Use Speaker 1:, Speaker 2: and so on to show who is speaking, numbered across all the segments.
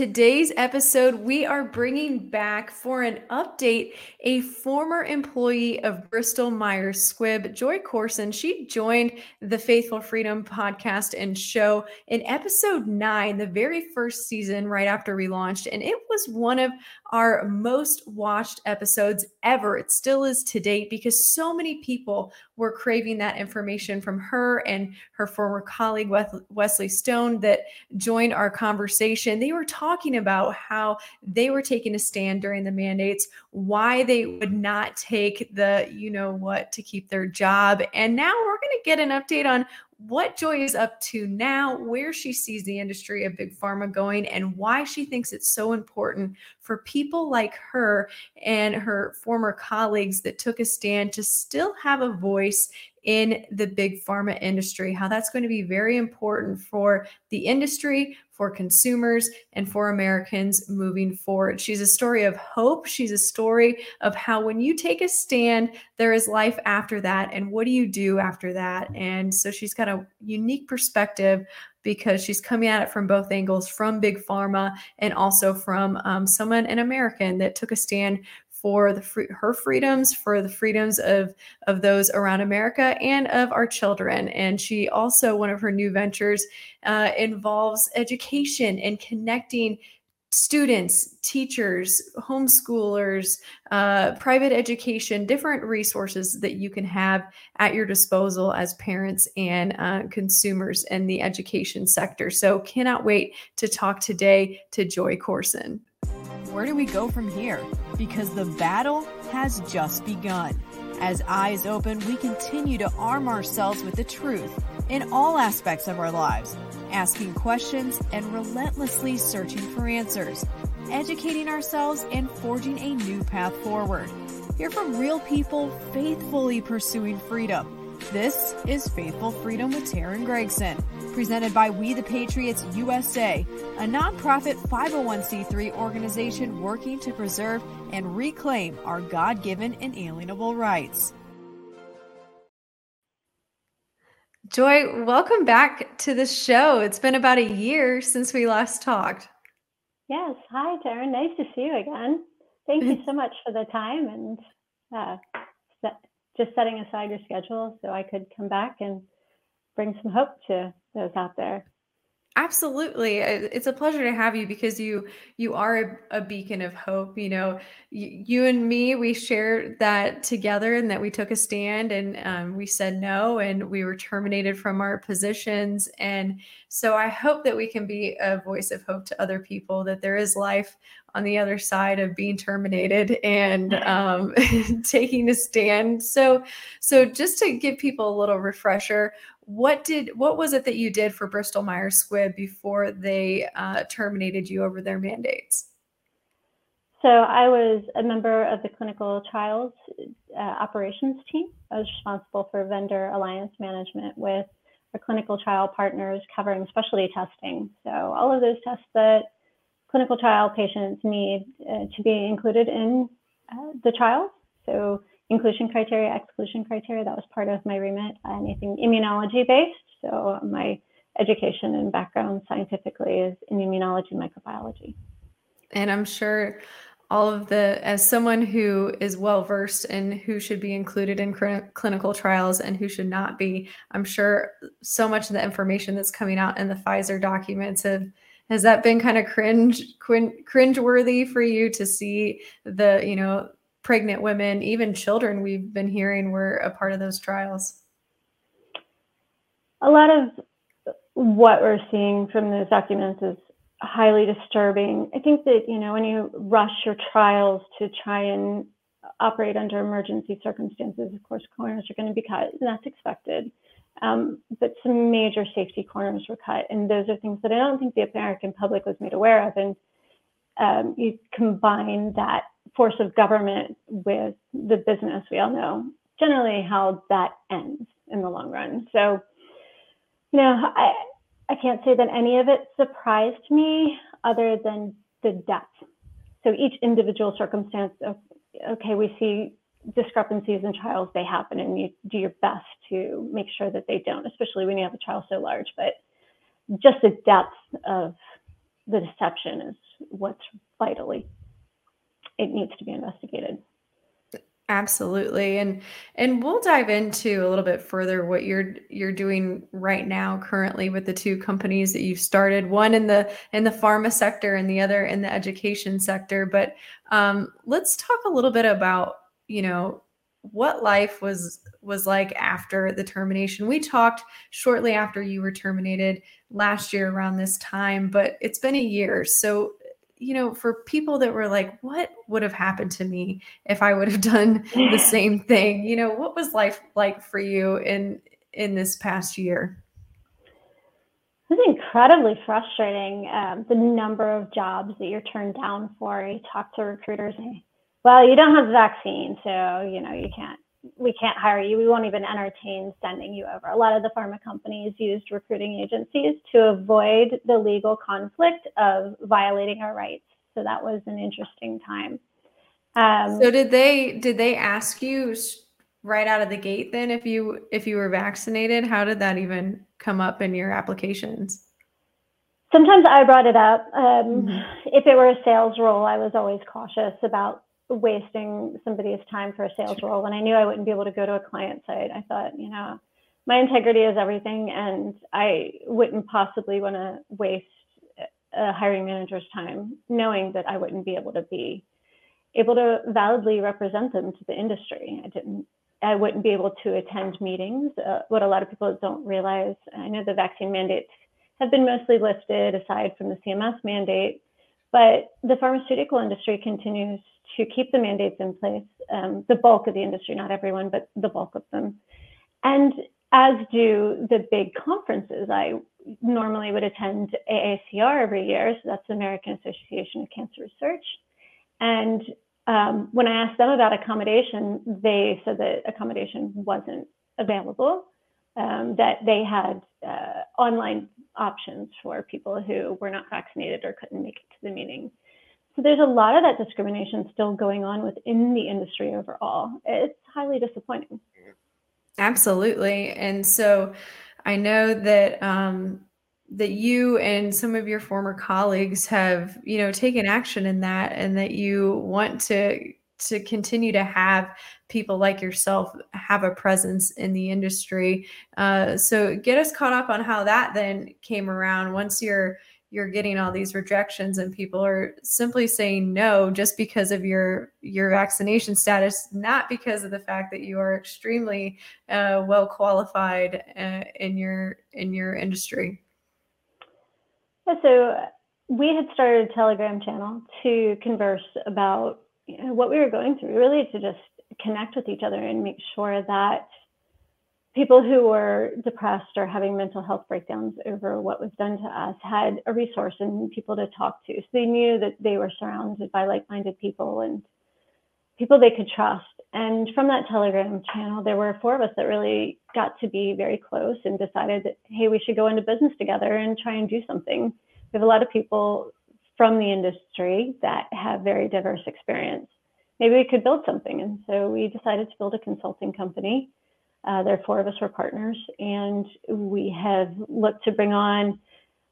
Speaker 1: today's episode, we are bringing back for an update a former employee of Bristol Myers Squibb, Joy Corson. She joined the Faithful Freedom podcast and show in episode nine, the very first season, right after we launched. And it was one of our most watched episodes ever. It still is to date because so many people were craving that information from her and her former colleague, Wesley Stone, that joined our conversation. They were talking about how they were taking a stand during the mandates, why they would not take the, you know what, to keep their job. And now we're going to get an update on what Joy is up to now, where she sees the industry of big pharma going, and why she thinks it's so important for people like her and her former colleagues that took a stand to still have a voice in the big pharma industry, how that's going to be very important for the industry, for consumers, and for Americans moving forward. She's a story of hope. She's a story of how when you take a stand, there is life after that. And what do you do after that? And so she's got a unique perspective because she's coming at it from both angles from big pharma and also from um, someone an american that took a stand for the her freedoms, for the freedoms of of those around America and of our children. And she also one of her new ventures uh, involves education and connecting students, teachers, homeschoolers, uh, private education, different resources that you can have at your disposal as parents and uh, consumers in the education sector. So, cannot wait to talk today to Joy Corson.
Speaker 2: Where do we go from here? Because the battle has just begun. As eyes open, we continue to arm ourselves with the truth in all aspects of our lives, asking questions and relentlessly searching for answers, educating ourselves and forging a new path forward. Hear from real people faithfully pursuing freedom this is Faithful Freedom with Teryn Gregson, presented by We the Patriots USA, a nonprofit 501c3 organization working to preserve and reclaim our God given inalienable rights.
Speaker 1: Joy, welcome back to the show. It's been about a year since we last talked.
Speaker 3: Yes. Hi, Teryn. Nice to see you again. Thank you so much for the time and uh, just setting aside your schedule so I could come back and bring some hope to those out there.
Speaker 1: Absolutely. It's a pleasure to have you because you you are a, a beacon of hope. You know, you, you, and me, we shared that together and that we took a stand and um, we said no and we were terminated from our positions. And so I hope that we can be a voice of hope to other people that there is life on the other side of being terminated and um, taking a stand. So, so just to give people a little refresher, what did what was it that you did for Bristol Myers Squibb before they uh, terminated you over their mandates?
Speaker 3: So I was a member of the clinical trials uh, operations team. I was responsible for vendor alliance management with our clinical trial partners covering specialty testing. So all of those tests that clinical trial patients need uh, to be included in uh, the trials. So inclusion criteria, exclusion criteria, that was part of my remit. Anything immunology based. So my education and background scientifically is in immunology and microbiology.
Speaker 1: And I'm sure all of the, as someone who is well versed in who should be included in cl- clinical trials and who should not be, I'm sure so much of the information that's coming out in the Pfizer documents have has that been kind of cringe cringe for you to see the you know pregnant women even children we've been hearing were a part of those trials?
Speaker 3: A lot of what we're seeing from those documents is highly disturbing. I think that you know when you rush your trials to try and operate under emergency circumstances of course corners are going to be cut and that's expected um, but some major safety corners were cut. And those are things that I don't think the American public was made aware of. And um, you combine that force of government with the business, we all know generally how that ends in the long run. So, you know, I, I can't say that any of it surprised me other than the depth. So each individual circumstance, okay, we see discrepancies in trials they happen and you do your best to make sure that they don't especially when you have a trial so large but just the depth of the deception is what's vitally it needs to be investigated.
Speaker 1: Absolutely. And and we'll dive into a little bit further what you're you're doing right now currently with the two companies that you've started, one in the in the pharma sector and the other in the education sector. But um, let's talk a little bit about, you know, what life was was like after the termination. We talked shortly after you were terminated last year around this time, but it's been a year. So you know, for people that were like, what would have happened to me if I would have done the same thing? You know, what was life like for you in in this past year?
Speaker 3: It was incredibly frustrating. Um, the number of jobs that you're turned down for. You talk to recruiters and, well, you don't have the vaccine, so you know you can't we can't hire you. We won't even entertain sending you over. A lot of the pharma companies used recruiting agencies to avoid the legal conflict of violating our rights. So that was an interesting time.
Speaker 1: Um, so did they did they ask you right out of the gate then if you if you were vaccinated? How did that even come up in your applications?
Speaker 3: Sometimes I brought it up. Um, mm-hmm. If it were a sales role, I was always cautious about wasting somebody's time for a sales role and I knew I wouldn't be able to go to a client site. I thought, you know, my integrity is everything and I wouldn't possibly want to waste a hiring manager's time knowing that I wouldn't be able to be able to validly represent them to the industry. I didn't I wouldn't be able to attend meetings. Uh, what a lot of people don't realize, I know the vaccine mandates have been mostly lifted aside from the CMS mandate, but the pharmaceutical industry continues to keep the mandates in place, um, the bulk of the industry, not everyone, but the bulk of them. And as do the big conferences. I normally would attend AACR every year, so that's the American Association of Cancer Research. And um, when I asked them about accommodation, they said that accommodation wasn't available, um, that they had uh, online options for people who were not vaccinated or couldn't make it to the meeting. There's a lot of that discrimination still going on within the industry overall. It's highly disappointing.
Speaker 1: Absolutely. And so I know that um, that you and some of your former colleagues have, you know, taken action in that and that you want to to continue to have people like yourself have a presence in the industry. Uh, so get us caught up on how that then came around once you're you're getting all these rejections and people are simply saying no just because of your your vaccination status not because of the fact that you are extremely uh, well qualified uh, in your in your industry.
Speaker 3: Yeah, so we had started a telegram channel to converse about you know, what we were going through really to just connect with each other and make sure that people who were depressed or having mental health breakdowns over what was done to us had a resource and people to talk to. So they knew that they were surrounded by like minded people and people they could trust. And from that Telegram channel, there were four of us that really got to be very close and decided that, hey, we should go into business together and try and do something. We have a lot of people from the industry that have very diverse experience. Maybe we could build something. And so we decided to build a consulting company uh, there are four of us were partners, and we have looked to bring on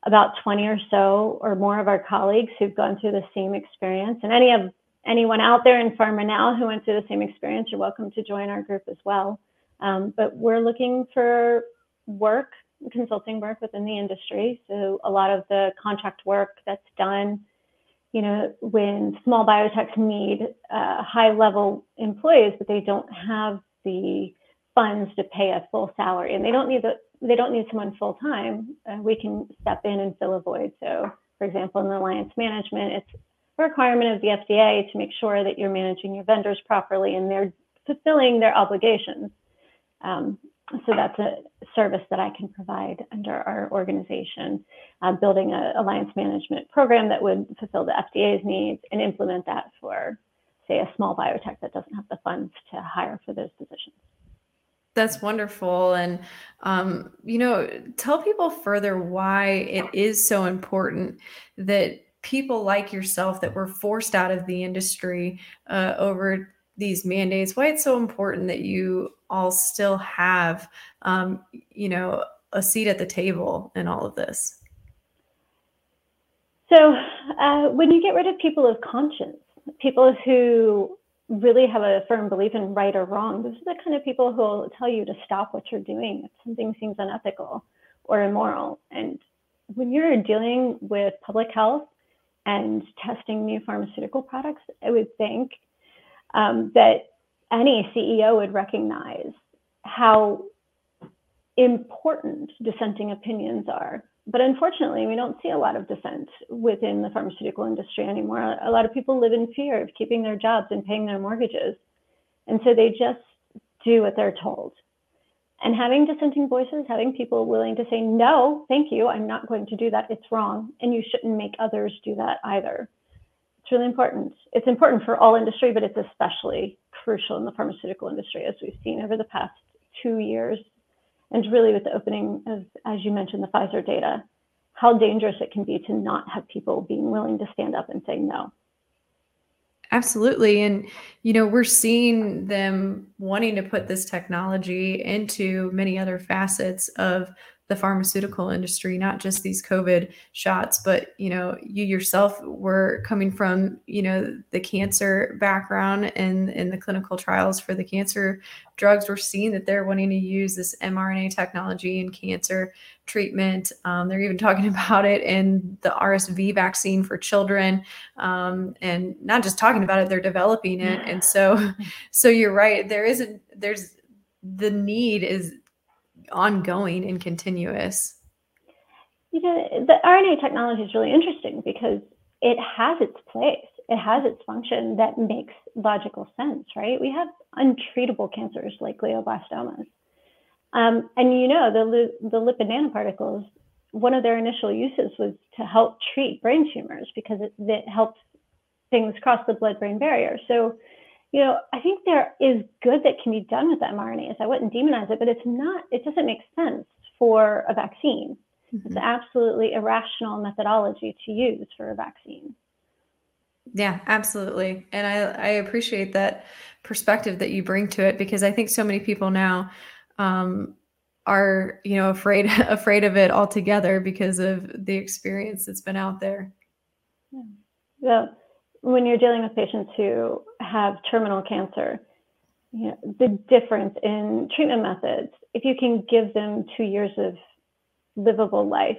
Speaker 3: about 20 or so or more of our colleagues who've gone through the same experience. And any of anyone out there in pharma now who went through the same experience, you're welcome to join our group as well. Um, but we're looking for work, consulting work within the industry. So a lot of the contract work that's done, you know, when small biotechs need uh, high level employees, but they don't have the funds to pay a full salary, and they don't need the they don't need someone full time. Uh, we can step in and fill a void. So, for example, in alliance management, it's a requirement of the FDA to make sure that you're managing your vendors properly and they're fulfilling their obligations. Um, so that's a service that I can provide under our organization, uh, building an alliance management program that would fulfill the FDA's needs and implement that for, say, a small biotech that doesn't have the funds to hire for those positions.
Speaker 1: That's wonderful. And, um, you know, tell people further why it is so important that people like yourself that were forced out of the industry uh, over these mandates, why it's so important that you all still have, um, you know, a seat at the table in all of this.
Speaker 3: So, uh, when you get rid of people of conscience, people who really have a firm belief in right or wrong, those are the kind of people who will tell you to stop what you're doing if something seems unethical or immoral. And when you're dealing with public health and testing new pharmaceutical products, I would think um, that any CEO would recognize how important dissenting opinions are. But unfortunately, we don't see a lot of dissent within the pharmaceutical industry anymore. A lot of people live in fear of keeping their jobs and paying their mortgages. And so they just do what they're told. And having dissenting voices, having people willing to say, no, thank you, I'm not going to do that, it's wrong, and you shouldn't make others do that either. It's really important. It's important for all industry, but it's especially crucial in the pharmaceutical industry, as we've seen over the past two years. And really, with the opening of, as you mentioned, the Pfizer data, how dangerous it can be to not have people being willing to stand up and say no.
Speaker 1: Absolutely. And, you know, we're seeing them wanting to put this technology into many other facets of the pharmaceutical industry, not just these COVID shots, but you know, you yourself were coming from, you know, the cancer background and in the clinical trials for the cancer drugs. We're seeing that they're wanting to use this mRNA technology in cancer treatment. Um, they're even talking about it in the RSV vaccine for children, um, and not just talking about it, they're developing it. And so, so you're right. There isn't. There's the need is ongoing and continuous.
Speaker 3: You know, the RNA technology is really interesting because it has its place. It has its function that makes logical sense, right? We have untreatable cancers like glioblastomas. Um, and you know, the, the lipid nanoparticles, one of their initial uses was to help treat brain tumors because it, it helps things cross the blood brain barrier. So you know, I think there is good that can be done with mRNAs. I wouldn't demonize it, but it's not, it doesn't make sense for a vaccine. Mm-hmm. It's absolutely irrational methodology to use for a vaccine.
Speaker 1: Yeah, absolutely. And I, I appreciate that perspective that you bring to it because I think so many people now um, are, you know, afraid afraid of it altogether because of the experience that's been out there.
Speaker 3: Yeah. yeah when you're dealing with patients who have terminal cancer, you know, the difference in treatment methods, if you can give them two years of livable life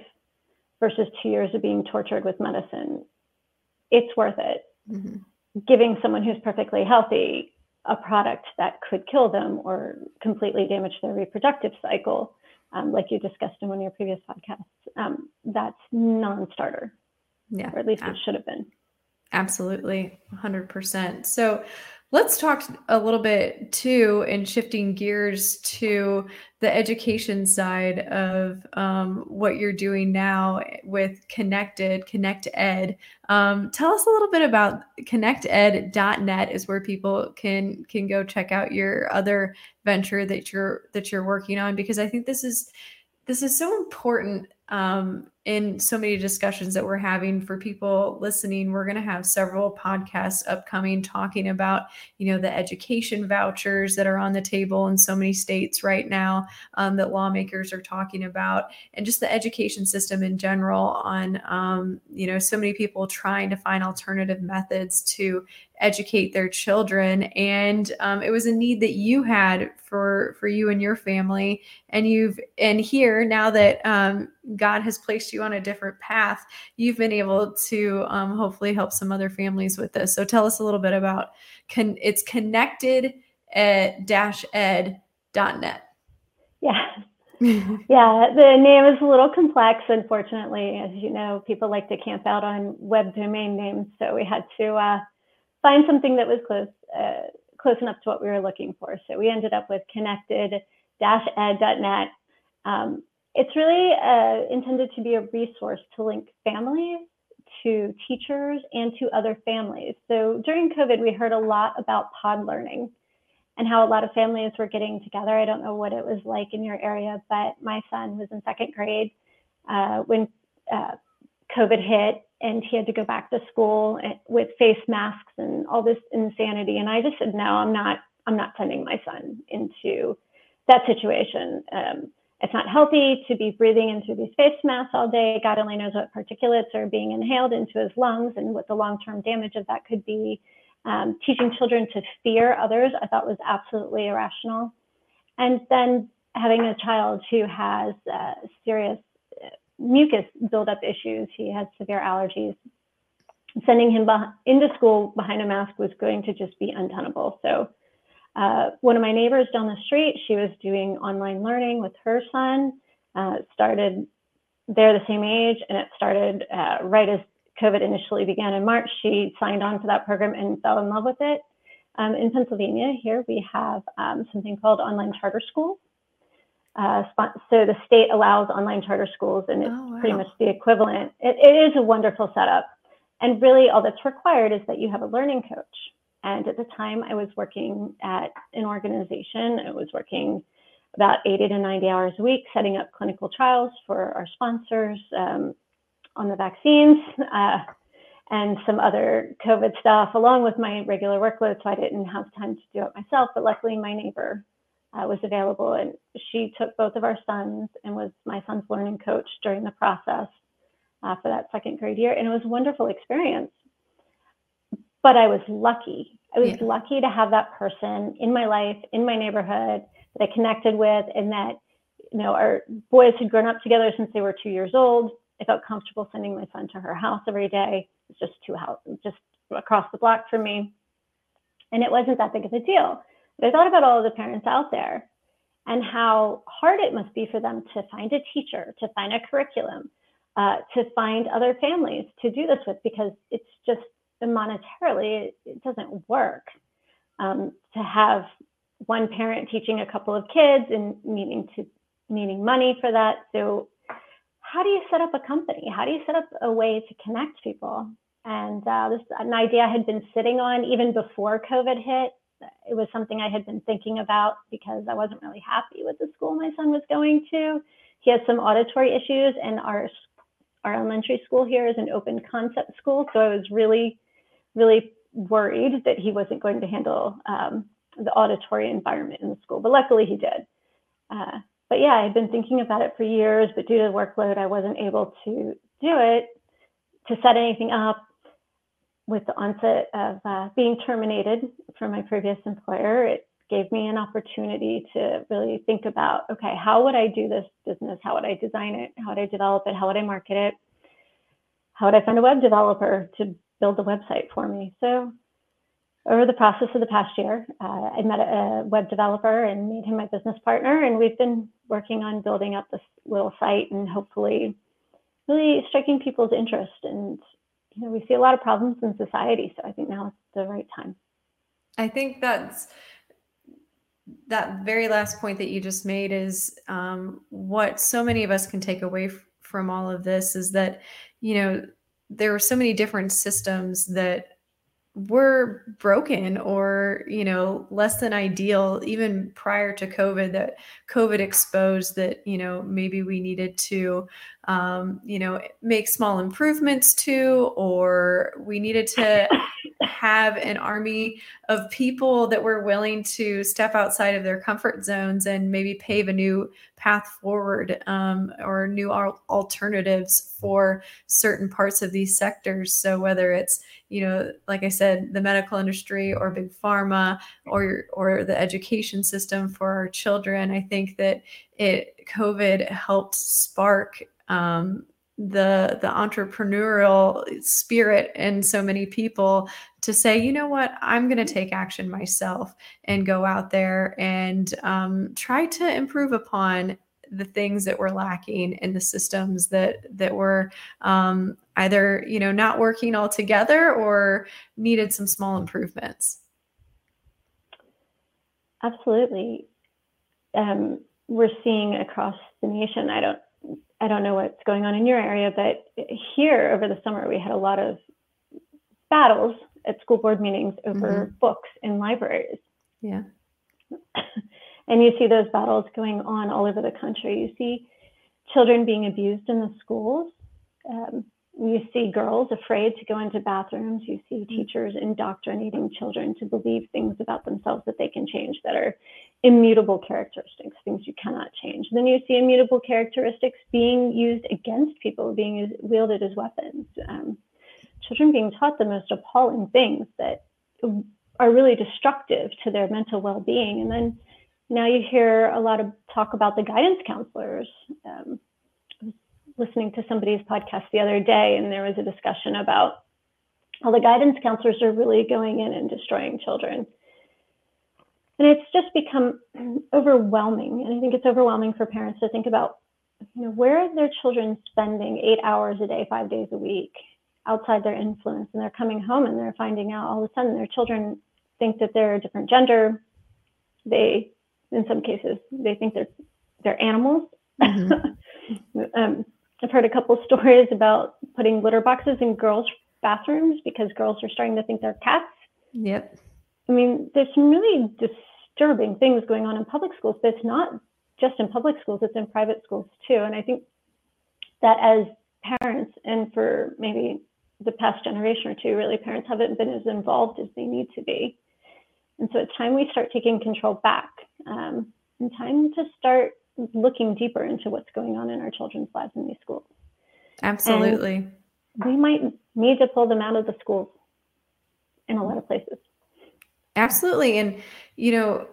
Speaker 3: versus two years of being tortured with medicine, it's worth it. Mm-hmm. Giving someone who's perfectly healthy a product that could kill them or completely damage their reproductive cycle, um, like you discussed in one of your previous podcasts, um, that's non-starter. Yeah, or at least it should have been.
Speaker 1: Absolutely, 100%. So let's talk a little bit too, and shifting gears to the education side of um, what you're doing now with Connected, Connect Ed. Um, tell us a little bit about connected.net is where people can can go check out your other venture that you're that you're working on because I think this is this is so important um, in so many discussions that we're having for people listening we're going to have several podcasts upcoming talking about you know the education vouchers that are on the table in so many states right now um, that lawmakers are talking about and just the education system in general on um, you know so many people trying to find alternative methods to educate their children. And um, it was a need that you had for for you and your family. And you've and here now that um, god has placed you on a different path you've been able to um, hopefully help some other families with this so tell us a little bit about con- it's connected at dash ed dot net
Speaker 3: yeah yeah, the name is a little complex, unfortunately. As you know, people like to camp out on web domain names, so we had to uh, find something that was close uh, close enough to what we were looking for. So we ended up with connected-ed.net. Um, it's really uh, intended to be a resource to link families to teachers and to other families. So during COVID, we heard a lot about pod learning and how a lot of families were getting together. I don't know what it was like in your area, but my son was in second grade uh, when uh, COVID hit and he had to go back to school eh, with face masks and all this insanity. And I just said, no, I'm not, I'm not sending my son into that situation. Um, it's not healthy to be breathing in through these face masks all day. God only knows what particulates are being inhaled into his lungs and what the long-term damage of that could be. Um, teaching children to fear others, I thought was absolutely irrational. And then having a child who has uh, serious uh, mucus buildup issues, he has severe allergies. Sending him into school behind a mask was going to just be untenable. So uh, one of my neighbors down the street, she was doing online learning with her son. Uh, started, they're the same age, and it started uh, right as COVID initially began in March. She signed on for that program and fell in love with it. Um, in Pennsylvania, here we have um, something called online charter schools. Uh, so the state allows online charter schools, and it's oh, wow. pretty much the equivalent. It, it is a wonderful setup. And really, all that's required is that you have a learning coach. And at the time, I was working at an organization. I was working about 80 to 90 hours a week, setting up clinical trials for our sponsors um, on the vaccines uh, and some other COVID stuff, along with my regular workload. So I didn't have time to do it myself. But luckily, my neighbor uh, was available, and she took both of our sons and was my son's learning coach during the process uh, for that second grade year. And it was a wonderful experience but I was lucky. I was yeah. lucky to have that person in my life, in my neighborhood that I connected with, and that you know our boys had grown up together since they were two years old. I felt comfortable sending my son to her house every day. It's just two houses, just across the block from me, and it wasn't that big of a deal. But I thought about all of the parents out there and how hard it must be for them to find a teacher, to find a curriculum, uh, to find other families to do this with, because it's just monetarily, it, doesn't work. Um, to have one parent teaching a couple of kids and needing to needing money for that. So how do you set up a company? How do you set up a way to connect people? And uh, this an idea I had been sitting on even before COVID hit. It was something I had been thinking about because I wasn't really happy with the school my son was going to. He has some auditory issues, and our our elementary school here is an open concept school, so I was really really worried that he wasn't going to handle um, the auditory environment in the school, but luckily he did. Uh, but yeah, I've been thinking about it for years, but due to the workload, I wasn't able to do it, to set anything up. With the onset of uh, being terminated from my previous employer, it gave me an opportunity to really think about okay, how would I do this business? How would I design it? How would I develop it? How would I market it? How would I find a web developer to build the website for me. So over the process of the past year, uh, I met a web developer and made him my business partner, and we've been working on building up this little site and hopefully really striking people's interest. And you know, we see a lot of problems in society, so I think now is the right time.
Speaker 1: I think that's that very last point that you just made is um, what so many of us can take away f- from all of this is that you know there were so many different systems that were broken or you know less than ideal even prior to covid that covid exposed that you know maybe we needed to um, you know make small improvements to or we needed to have an army of people that were willing to step outside of their comfort zones and maybe pave a new path forward um, or new alternatives for certain parts of these sectors. So whether it's you know, like I said, the medical industry or big pharma or or the education system for our children, I think that it COVID helped spark um, the the entrepreneurial spirit in so many people to say you know what? I'm going to take action myself and go out there and um, try to improve upon the things that were lacking in the systems that that were um, either you know not working altogether or needed some small improvements.
Speaker 3: Absolutely. Um, we're seeing across the nation i don't I don't know what's going on in your area, but here over the summer we had a lot of battles at school board meetings over mm-hmm. books in libraries.
Speaker 1: Yeah.
Speaker 3: and you see those battles going on all over the country. You see children being abused in the schools. Um, you see girls afraid to go into bathrooms. You see teachers indoctrinating children to believe things about themselves that they can change that are immutable characteristics, things you cannot change. Then you see immutable characteristics being used against people, being wielded as weapons. Um, children being taught the most appalling things that are really destructive to their mental well-being. And then now you hear a lot of talk about the guidance counselors. Um, listening to somebody's podcast the other day, and there was a discussion about how the guidance counselors are really going in and destroying children. And it's just become overwhelming. And I think it's overwhelming for parents to think about, you know, where are their children spending eight hours a day, five days a week outside their influence? And they're coming home and they're finding out all of a sudden their children think that they're a different gender. They, in some cases, they think they're they're animals. Mm-hmm. um, I've heard a couple stories about putting litter boxes in girls' bathrooms because girls are starting to think they're cats.
Speaker 1: Yep.
Speaker 3: I mean, there's some really disturbing things going on in public schools, but it's not just in public schools, it's in private schools too. And I think that as parents, and for maybe the past generation or two, really, parents haven't been as involved as they need to be. And so it's time we start taking control back um, and time to start looking deeper into what's going on in our children's lives in these schools.
Speaker 1: Absolutely.
Speaker 3: And we might need to pull them out of the schools in a lot of places.
Speaker 1: Absolutely. And, you know,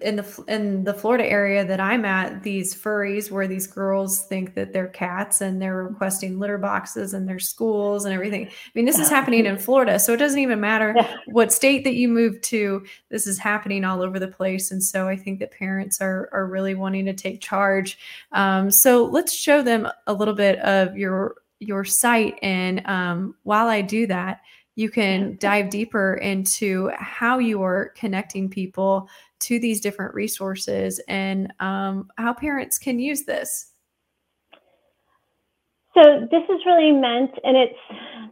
Speaker 1: in the in the Florida area that I'm at, these furries where these girls think that they're cats and they're requesting litter boxes in their schools and everything. I mean, this is happening in Florida, so it doesn't even matter what state that you move to. This is happening all over the place, and so I think that parents are are really wanting to take charge. Um, so let's show them a little bit of your your site, and um, while I do that you can dive deeper into how you are connecting people to these different resources and um, how parents can use this.
Speaker 3: So this is really meant, and it's,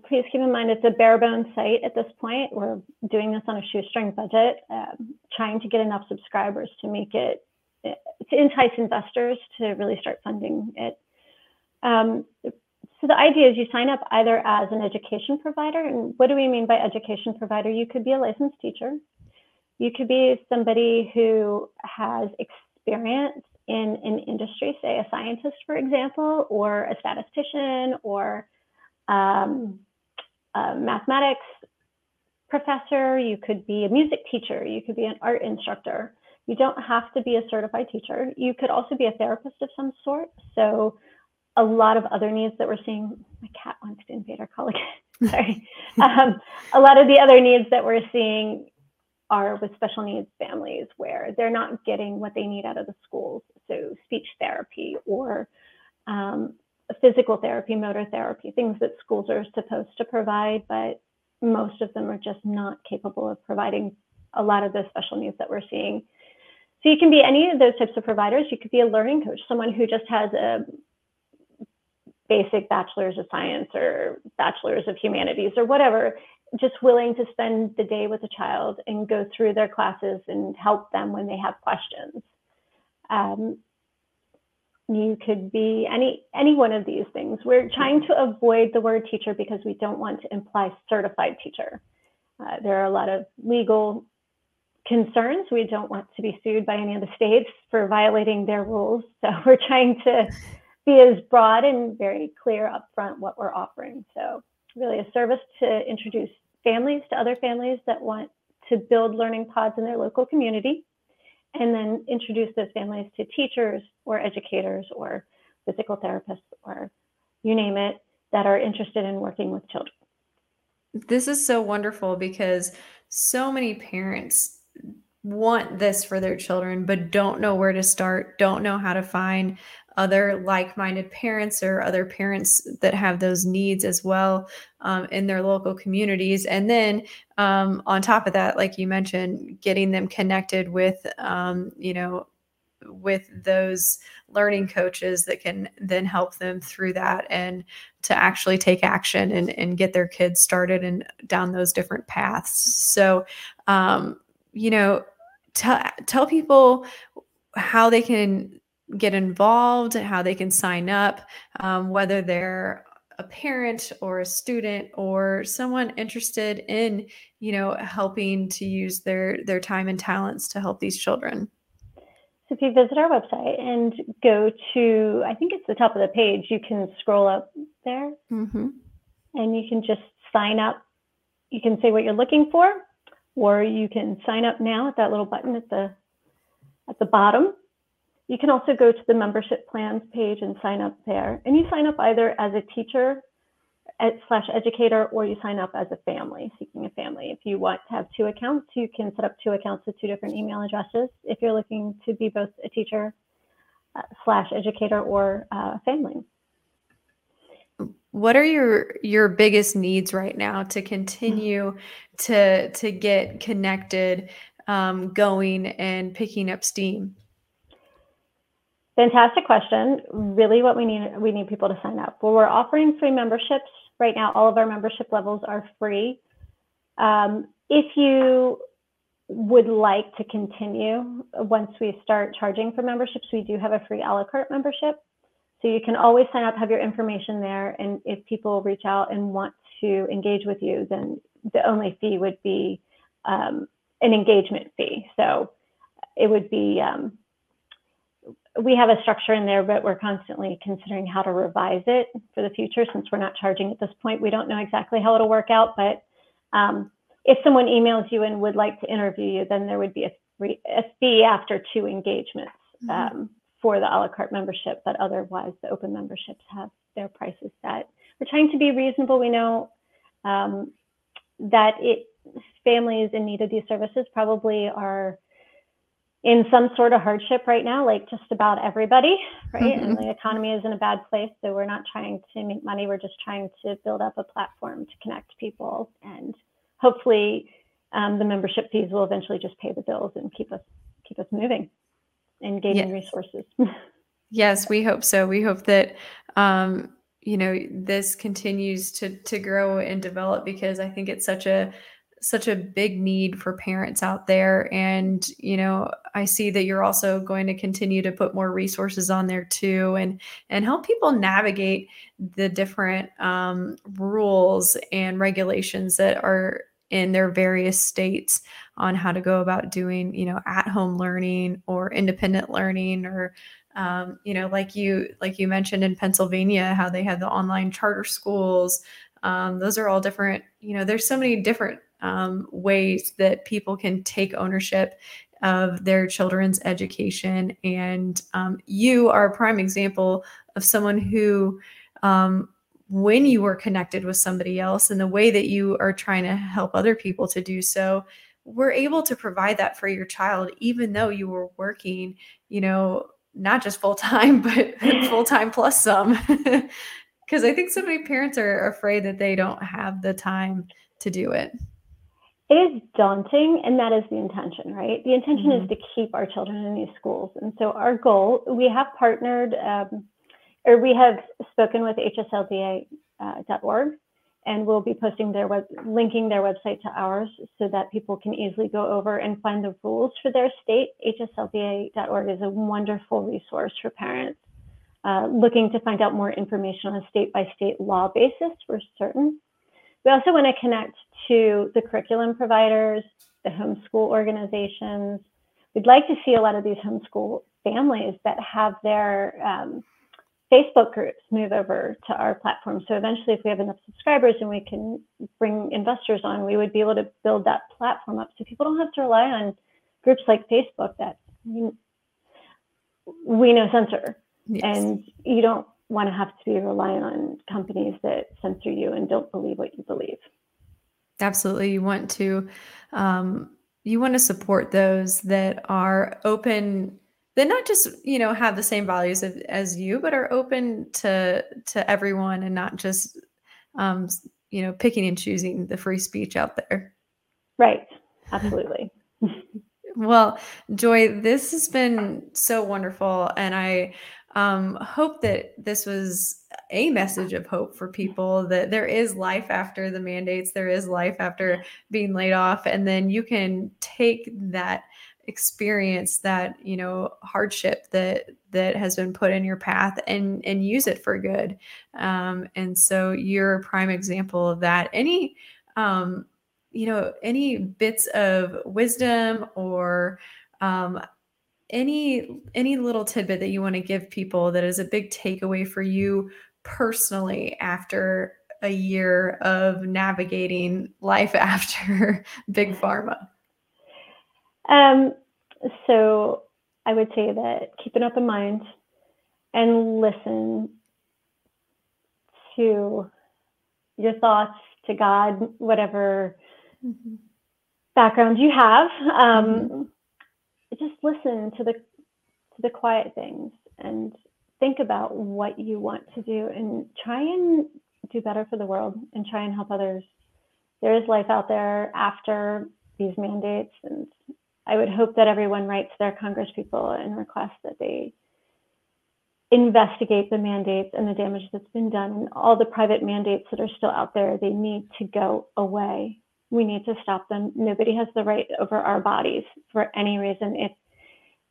Speaker 3: please keep in mind, it's a bare bones site at this point. We're doing this on a shoestring budget, um, trying to get enough subscribers to make it, to entice investors to really start funding it. Um, so the idea is you sign up either as an education provider, and what do we mean by education provider? You could be a licensed teacher. You could be somebody who has experience in an industry, say a scientist, for example, or a statistician, or um, a mathematics professor. You could be a music teacher. You could be an art instructor. You don't have to be a certified teacher. You could also be a therapist of some sort. So a lot of other needs that we're seeing. My cat wants to invade our call again. Sorry. um, a lot of the other needs that we're seeing are with special needs families where they're not getting what they need out of the schools. So speech therapy or um, physical therapy, motor therapy, things that schools are supposed to provide, but most of them are just not capable of providing a lot of the special needs that we're seeing. So you can be any of those types of providers. You could be a learning coach, someone who just has a basic bachelor's of science or bachelor's of humanities or whatever, just willing to spend the day with a child and go through their classes and help them when they have questions. Um, you could be any any one of these things. We're trying to avoid the word teacher because we don't want to imply certified teacher. Uh, there are a lot of legal concerns. We don't want to be sued by any of the states for violating their rules. So we're trying to be as broad and very clear upfront what we're offering. So really a service to introduce families to other families that want to build learning pods in their local community and then introduce those families to teachers or educators or physical therapists or you name it that are interested in working with children.
Speaker 1: This is so wonderful because so many parents want this for their children but don't know where to start, don't know how to find other like-minded parents or other parents that have those needs as well um, in their local communities. And then um, on top of that like you mentioned getting them connected with um, you know with those learning coaches that can then help them through that and to actually take action and, and get their kids started and down those different paths. So um, you know t- tell people how they can get involved, how they can sign up, um, whether they're a parent or a student or someone interested in you know helping to use their their time and talents to help these children.
Speaker 3: So if you visit our website and go to i think it's the top of the page you can scroll up there. Mm-hmm. and you can just sign up. You can say what you're looking for or you can sign up now at that little button at the at the bottom you can also go to the membership plans page and sign up there. And you sign up either as a teacher slash educator or you sign up as a family, seeking a family. If you want to have two accounts, you can set up two accounts with two different email addresses. If you're looking to be both a teacher uh, slash educator or uh, family.
Speaker 1: What are your your biggest needs right now to continue to to get connected, um, going, and picking up steam?
Speaker 3: Fantastic question. Really, what we need we need people to sign up. Well, we're offering free memberships right now. All of our membership levels are free. Um, if you would like to continue once we start charging for memberships, we do have a free a la carte membership. So you can always sign up, have your information there, and if people reach out and want to engage with you, then the only fee would be um, an engagement fee. So it would be um, we have a structure in there, but we're constantly considering how to revise it for the future since we're not charging at this point. We don't know exactly how it'll work out, but um, if someone emails you and would like to interview you, then there would be a, a fee after two engagements mm-hmm. um, for the a la carte membership, but otherwise the open memberships have their prices set. We're trying to be reasonable. We know um, that it families in need of these services probably are in some sort of hardship right now, like just about everybody, right? Mm-hmm. And the economy is in a bad place. So we're not trying to make money. We're just trying to build up a platform to connect people. And hopefully um, the membership fees will eventually just pay the bills and keep us keep us moving and gaining yes. resources.
Speaker 1: yes, we hope so. We hope that um, you know this continues to to grow and develop because I think it's such a such a big need for parents out there. And you know i see that you're also going to continue to put more resources on there too and and help people navigate the different um, rules and regulations that are in their various states on how to go about doing you know at home learning or independent learning or um, you know like you like you mentioned in pennsylvania how they have the online charter schools. Um, those are all different you know there's so many different um, ways that people can take ownership of their children's education. And um, you are a prime example of someone who, um, when you were connected with somebody else and the way that you are trying to help other people to do so, we're able to provide that for your child, even though you were working, you know, not just full time, but full time plus some. Because I think so many parents are afraid that they don't have the time to do it
Speaker 3: it is daunting and that is the intention right? The intention mm-hmm. is to keep our children in these schools. And so our goal we have partnered um, or we have spoken with hslda.org uh, and we'll be posting their web linking their website to ours so that people can easily go over and find the rules for their state. Hslda.org is a wonderful resource for parents uh, looking to find out more information on a state by state law basis for certain we also want to connect to the curriculum providers, the homeschool organizations. We'd like to see a lot of these homeschool families that have their um, Facebook groups move over to our platform. So eventually, if we have enough subscribers and we can bring investors on, we would be able to build that platform up so people don't have to rely on groups like Facebook that we know censor. Yes. And you don't want to have to be reliant on companies that censor you and don't believe what you believe.
Speaker 1: Absolutely, you want to um, you want to support those that are open that not just you know have the same values of, as you, but are open to to everyone and not just um, you know picking and choosing the free speech out there.
Speaker 3: Right. Absolutely.
Speaker 1: well, Joy, this has been so wonderful, and I um, hope that this was a message of hope for people that there is life after the mandates, there is life after being laid off, and then you can take that experience that you know hardship that that has been put in your path and and use it for good. Um, and so you're a prime example of that. Any um, you know any bits of wisdom or um, any any little tidbit that you want to give people that is a big takeaway for you personally after a year of navigating life after big pharma
Speaker 3: um, so I would say that keep an open mind and listen to your thoughts, to God, whatever mm-hmm. background you have. Um, mm-hmm. Just listen to the to the quiet things and think about what you want to do and try and do better for the world and try and help others. There is life out there after these mandates and I would hope that everyone writes their congresspeople and requests that they investigate the mandates and the damage that's been done and all the private mandates that are still out there. They need to go away. We need to stop them. Nobody has the right over our bodies for any reason. If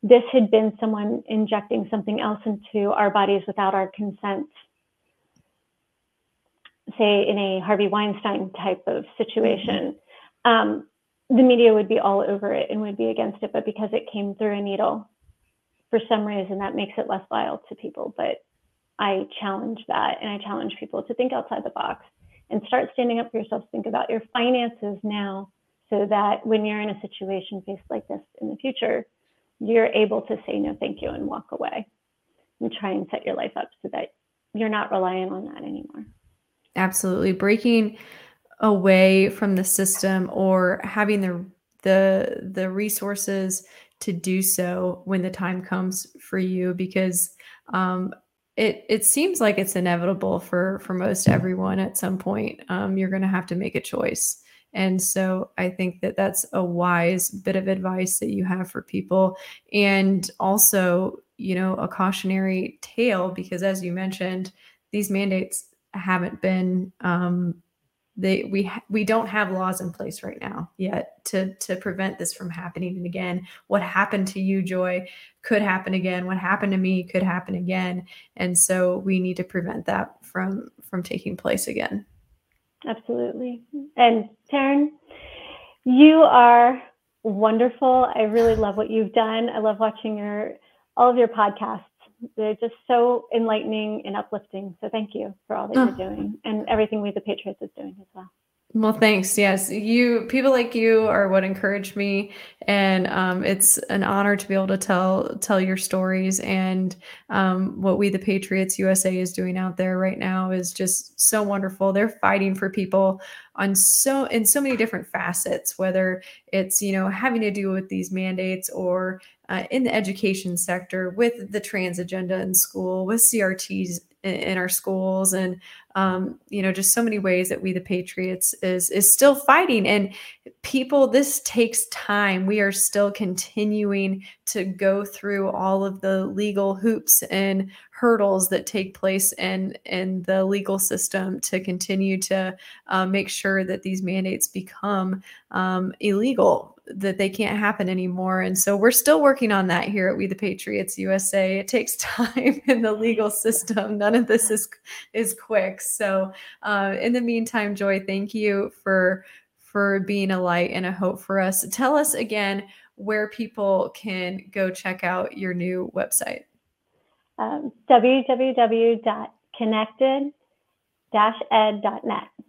Speaker 3: this had been someone injecting something else into our bodies without our consent, say in a Harvey Weinstein type of situation, mm-hmm. um, the media would be all over it and would be against it, but because it came through a needle, for some reason that makes it less vile to people. But I challenge that and I challenge people to think outside the box and start standing up for yourself. Think about your finances now so that when you're in a situation faced like this in the future, you're able to say no thank you and walk away and try and set your life up so that you're not relying on that anymore.
Speaker 1: Absolutely. Breaking away from the system or having the the the resources to do so when the time comes for you because um, it it seems like it's inevitable for for most everyone at some point. Um, you're going to have to make a choice. And so i think that that's a wise bit of advice that you have for people. And also you know a cautionary tale because as you mentioned these mandates haven't been um, they we we don't have laws in place right now yet to to prevent this from happening. Again what happened to you joy could happen again. What happened to me could happen again. And so we need to prevent that from from taking place again.
Speaker 3: Absolutely. And Teryn you are wonderful. I really love what you've done. I love watching your all of your podcasts they're just so enlightening and uplifting. So thank you for all that oh. you're ah. doing and everything We the Patriots is doing as well.
Speaker 1: Well, thanks. Yes, you people like you are what encourage me, and um, it's an honor to be able to tell tell your stories. And um, what we the Patriots USA is doing out there right now is just so wonderful. They're fighting for people on so in so many different facets, whether it's you know having to do with these mandates or uh, in the education sector with the trans agenda in school, with CRTs in, our schools and um, you know just so many ways that we the patriots is is still fighting. And people this takes time. We are still continuing to go through all of the legal hoops and hurdles that take place in in the legal system to continue to uh, make sure that these mandates become um, illegal that they can't happen anymore. And so we're still working on that here at We the Patriots USA. It takes time in the legal system. None of this is is quick. So uh, in the meantime, Joy, thank you for for being a light and a hope for us. Tell us again where people can go check out your new website.
Speaker 3: Um, www.connected-ed.net.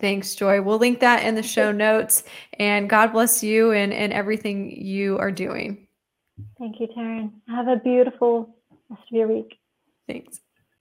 Speaker 1: Thanks, Joy. We'll link that in the show notes. And God bless you and, and everything you are doing.
Speaker 3: Thank you, Teryn. Have a beautiful rest of your week.
Speaker 1: Thanks.